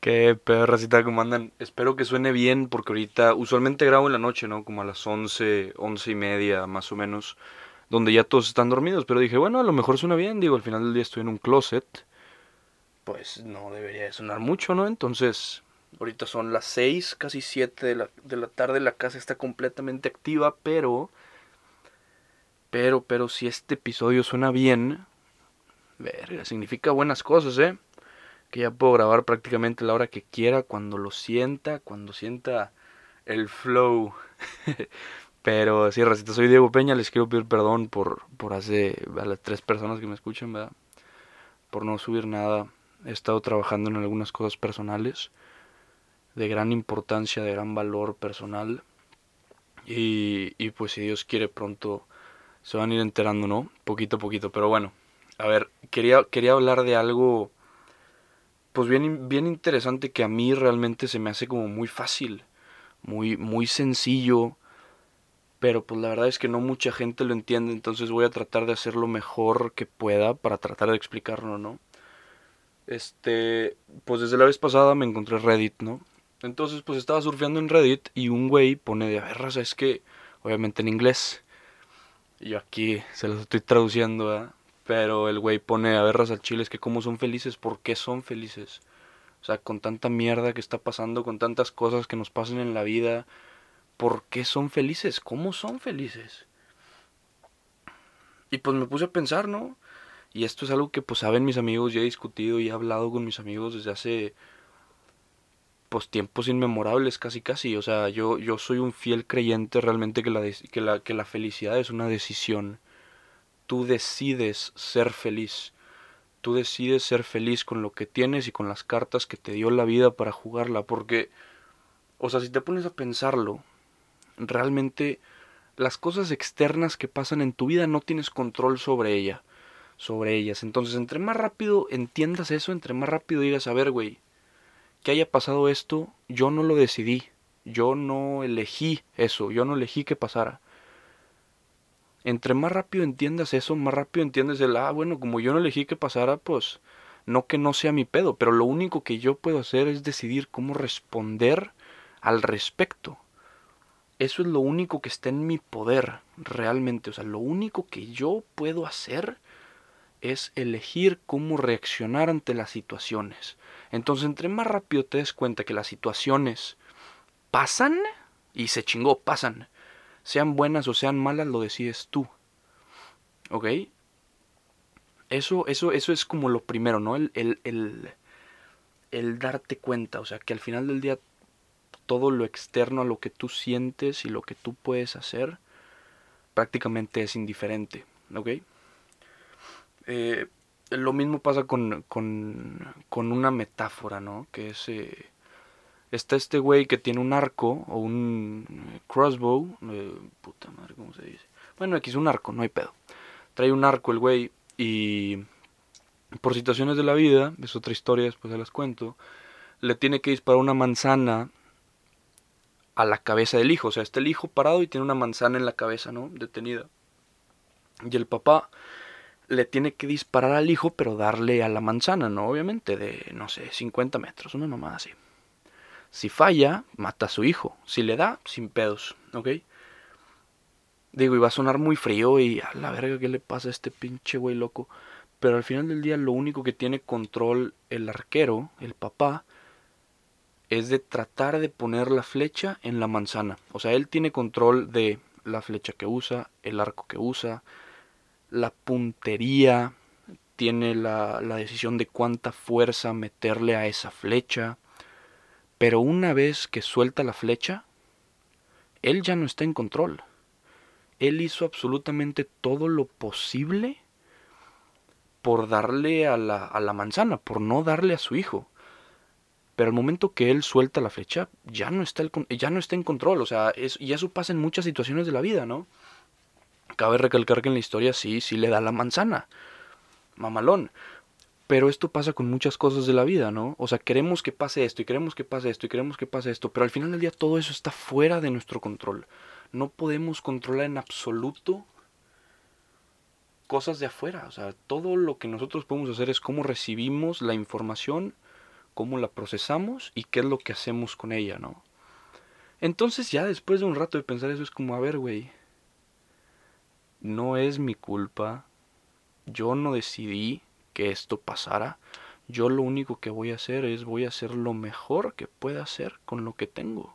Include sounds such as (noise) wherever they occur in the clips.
Qué perracita, ¿cómo andan? Espero que suene bien porque ahorita usualmente grabo en la noche, ¿no? Como a las 11, 11 y media más o menos, donde ya todos están dormidos. Pero dije, bueno, a lo mejor suena bien. Digo, al final del día estoy en un closet. Pues no debería de sonar mucho, ¿no? Entonces, ahorita son las 6, casi 7 de la, de la tarde. La casa está completamente activa, pero... Pero, pero si este episodio suena bien... Verga, significa buenas cosas, ¿eh? Que ya puedo grabar prácticamente la hora que quiera, cuando lo sienta, cuando sienta el flow. (laughs) Pero sí, Racita, soy Diego Peña, les quiero pedir perdón por, por hace a las tres personas que me escuchan, ¿verdad? Por no subir nada. He estado trabajando en algunas cosas personales de gran importancia, de gran valor personal. Y, y pues si Dios quiere pronto se van a ir enterando, ¿no? Poquito a poquito. Pero bueno, a ver, quería, quería hablar de algo pues bien, bien interesante que a mí realmente se me hace como muy fácil, muy, muy sencillo, pero pues la verdad es que no mucha gente lo entiende, entonces voy a tratar de hacer lo mejor que pueda para tratar de explicarlo, ¿no? Este, pues desde la vez pasada me encontré Reddit, ¿no? Entonces pues estaba surfeando en Reddit y un güey pone de, a ver, es que, obviamente en inglés, y yo aquí se los estoy traduciendo. Pero el güey pone a verras al chile, es que cómo son felices, por qué son felices. O sea, con tanta mierda que está pasando, con tantas cosas que nos pasan en la vida, ¿por qué son felices? ¿Cómo son felices? Y pues me puse a pensar, ¿no? Y esto es algo que pues saben mis amigos, ya he discutido y he hablado con mis amigos desde hace pues tiempos inmemorables casi casi. O sea, yo, yo soy un fiel creyente realmente que la, que la, que la felicidad es una decisión tú decides ser feliz. Tú decides ser feliz con lo que tienes y con las cartas que te dio la vida para jugarla. Porque, o sea, si te pones a pensarlo, realmente las cosas externas que pasan en tu vida no tienes control sobre ella, sobre ellas. Entonces, entre más rápido entiendas eso, entre más rápido digas, a ver, güey, que haya pasado esto, yo no lo decidí, yo no elegí eso, yo no elegí que pasara entre más rápido entiendas eso, más rápido entiendes el, ah, bueno, como yo no elegí que pasara, pues no que no sea mi pedo, pero lo único que yo puedo hacer es decidir cómo responder al respecto. Eso es lo único que está en mi poder, realmente. O sea, lo único que yo puedo hacer es elegir cómo reaccionar ante las situaciones. Entonces, entre más rápido te des cuenta que las situaciones pasan, y se chingó, pasan, sean buenas o sean malas, lo decides tú. ¿Ok? Eso, eso, eso es como lo primero, ¿no? El, el, el, darte cuenta, o sea, que al final del día todo lo externo a lo que tú sientes y lo que tú puedes hacer prácticamente es indiferente, ¿ok? Eh, lo mismo pasa con, con, con, una metáfora, ¿no? Que es eh, Está este güey que tiene un arco o un crossbow. Eh, puta madre, ¿cómo se dice? Bueno, aquí es un arco, no hay pedo. Trae un arco el güey y por situaciones de la vida, es otra historia, después se las cuento, le tiene que disparar una manzana a la cabeza del hijo. O sea, está el hijo parado y tiene una manzana en la cabeza, ¿no? Detenida. Y el papá le tiene que disparar al hijo, pero darle a la manzana, ¿no? Obviamente, de, no sé, 50 metros, una mamada así. Si falla, mata a su hijo. Si le da, sin pedos, ¿ok? Digo, iba a sonar muy frío y a la verga, ¿qué le pasa a este pinche güey loco? Pero al final del día lo único que tiene control el arquero, el papá, es de tratar de poner la flecha en la manzana. O sea, él tiene control de la flecha que usa, el arco que usa, la puntería, tiene la, la decisión de cuánta fuerza meterle a esa flecha. Pero una vez que suelta la flecha, él ya no está en control. Él hizo absolutamente todo lo posible por darle a la, a la manzana, por no darle a su hijo. Pero al momento que él suelta la flecha, ya no está, ya no está en control. O sea, y eso pasa en muchas situaciones de la vida, ¿no? Cabe recalcar que en la historia sí, sí le da la manzana. Mamalón. Pero esto pasa con muchas cosas de la vida, ¿no? O sea, queremos que pase esto y queremos que pase esto y queremos que pase esto, pero al final del día todo eso está fuera de nuestro control. No podemos controlar en absoluto cosas de afuera. O sea, todo lo que nosotros podemos hacer es cómo recibimos la información, cómo la procesamos y qué es lo que hacemos con ella, ¿no? Entonces ya después de un rato de pensar eso es como, a ver, güey, no es mi culpa, yo no decidí que esto pasara, yo lo único que voy a hacer es voy a hacer lo mejor que pueda hacer con lo que tengo.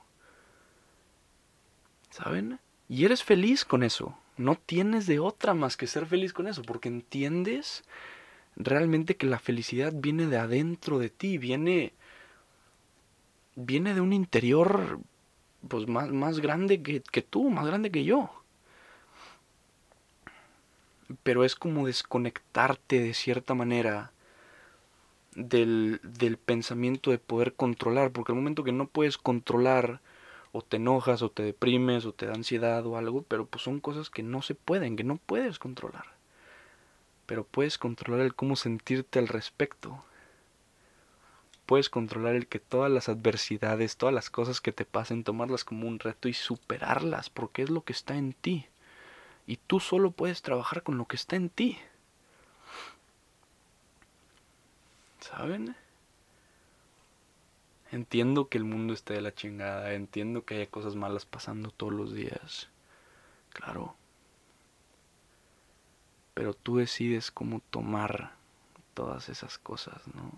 ¿Saben? Y eres feliz con eso. No tienes de otra más que ser feliz con eso, porque entiendes realmente que la felicidad viene de adentro de ti, viene viene de un interior pues más, más grande que, que tú, más grande que yo. Pero es como desconectarte de cierta manera del, del pensamiento de poder controlar, porque el momento que no puedes controlar, o te enojas, o te deprimes, o te da ansiedad o algo, pero pues son cosas que no se pueden, que no puedes controlar. Pero puedes controlar el cómo sentirte al respecto. Puedes controlar el que todas las adversidades, todas las cosas que te pasen, tomarlas como un reto y superarlas, porque es lo que está en ti. Y tú solo puedes trabajar con lo que está en ti. ¿Saben? Entiendo que el mundo esté de la chingada, entiendo que haya cosas malas pasando todos los días. Claro. Pero tú decides cómo tomar todas esas cosas, ¿no?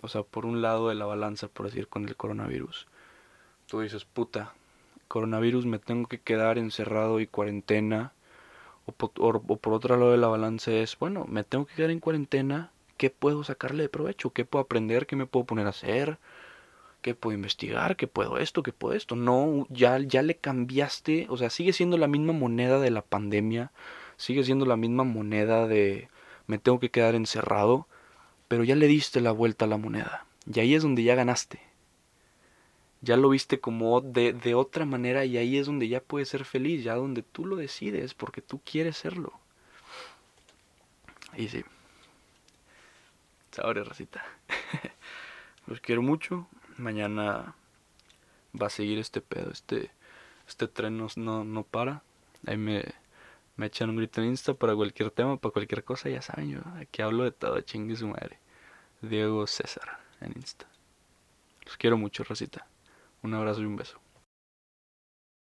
O sea, por un lado de la balanza, por decir, con el coronavirus. Tú dices, puta, coronavirus me tengo que quedar encerrado y cuarentena. O por, otro lado de la balanza es, bueno, me tengo que quedar en cuarentena qué puedo sacarle de provecho, qué puedo aprender, qué me puedo poner a hacer, qué puedo investigar, qué puedo esto, qué puedo esto. No, ya, ya le cambiaste, o sea, sigue siendo la misma moneda de la pandemia, sigue siendo la misma moneda de me tengo que quedar encerrado, pero ya le diste la vuelta a la moneda. Y ahí es donde ya ganaste. Ya lo viste como de, de otra manera y ahí es donde ya puedes ser feliz, ya donde tú lo decides porque tú quieres serlo. Y sí. Ahora, racita. (laughs) Los quiero mucho. Mañana va a seguir este pedo. Este, este tren no, no, para. Ahí me, me echan un grito en Insta para cualquier tema, para cualquier cosa. Ya saben, yo aquí hablo de todo. Chingue su madre. Diego César en Insta. Los quiero mucho, racita. Un abrazo y un beso.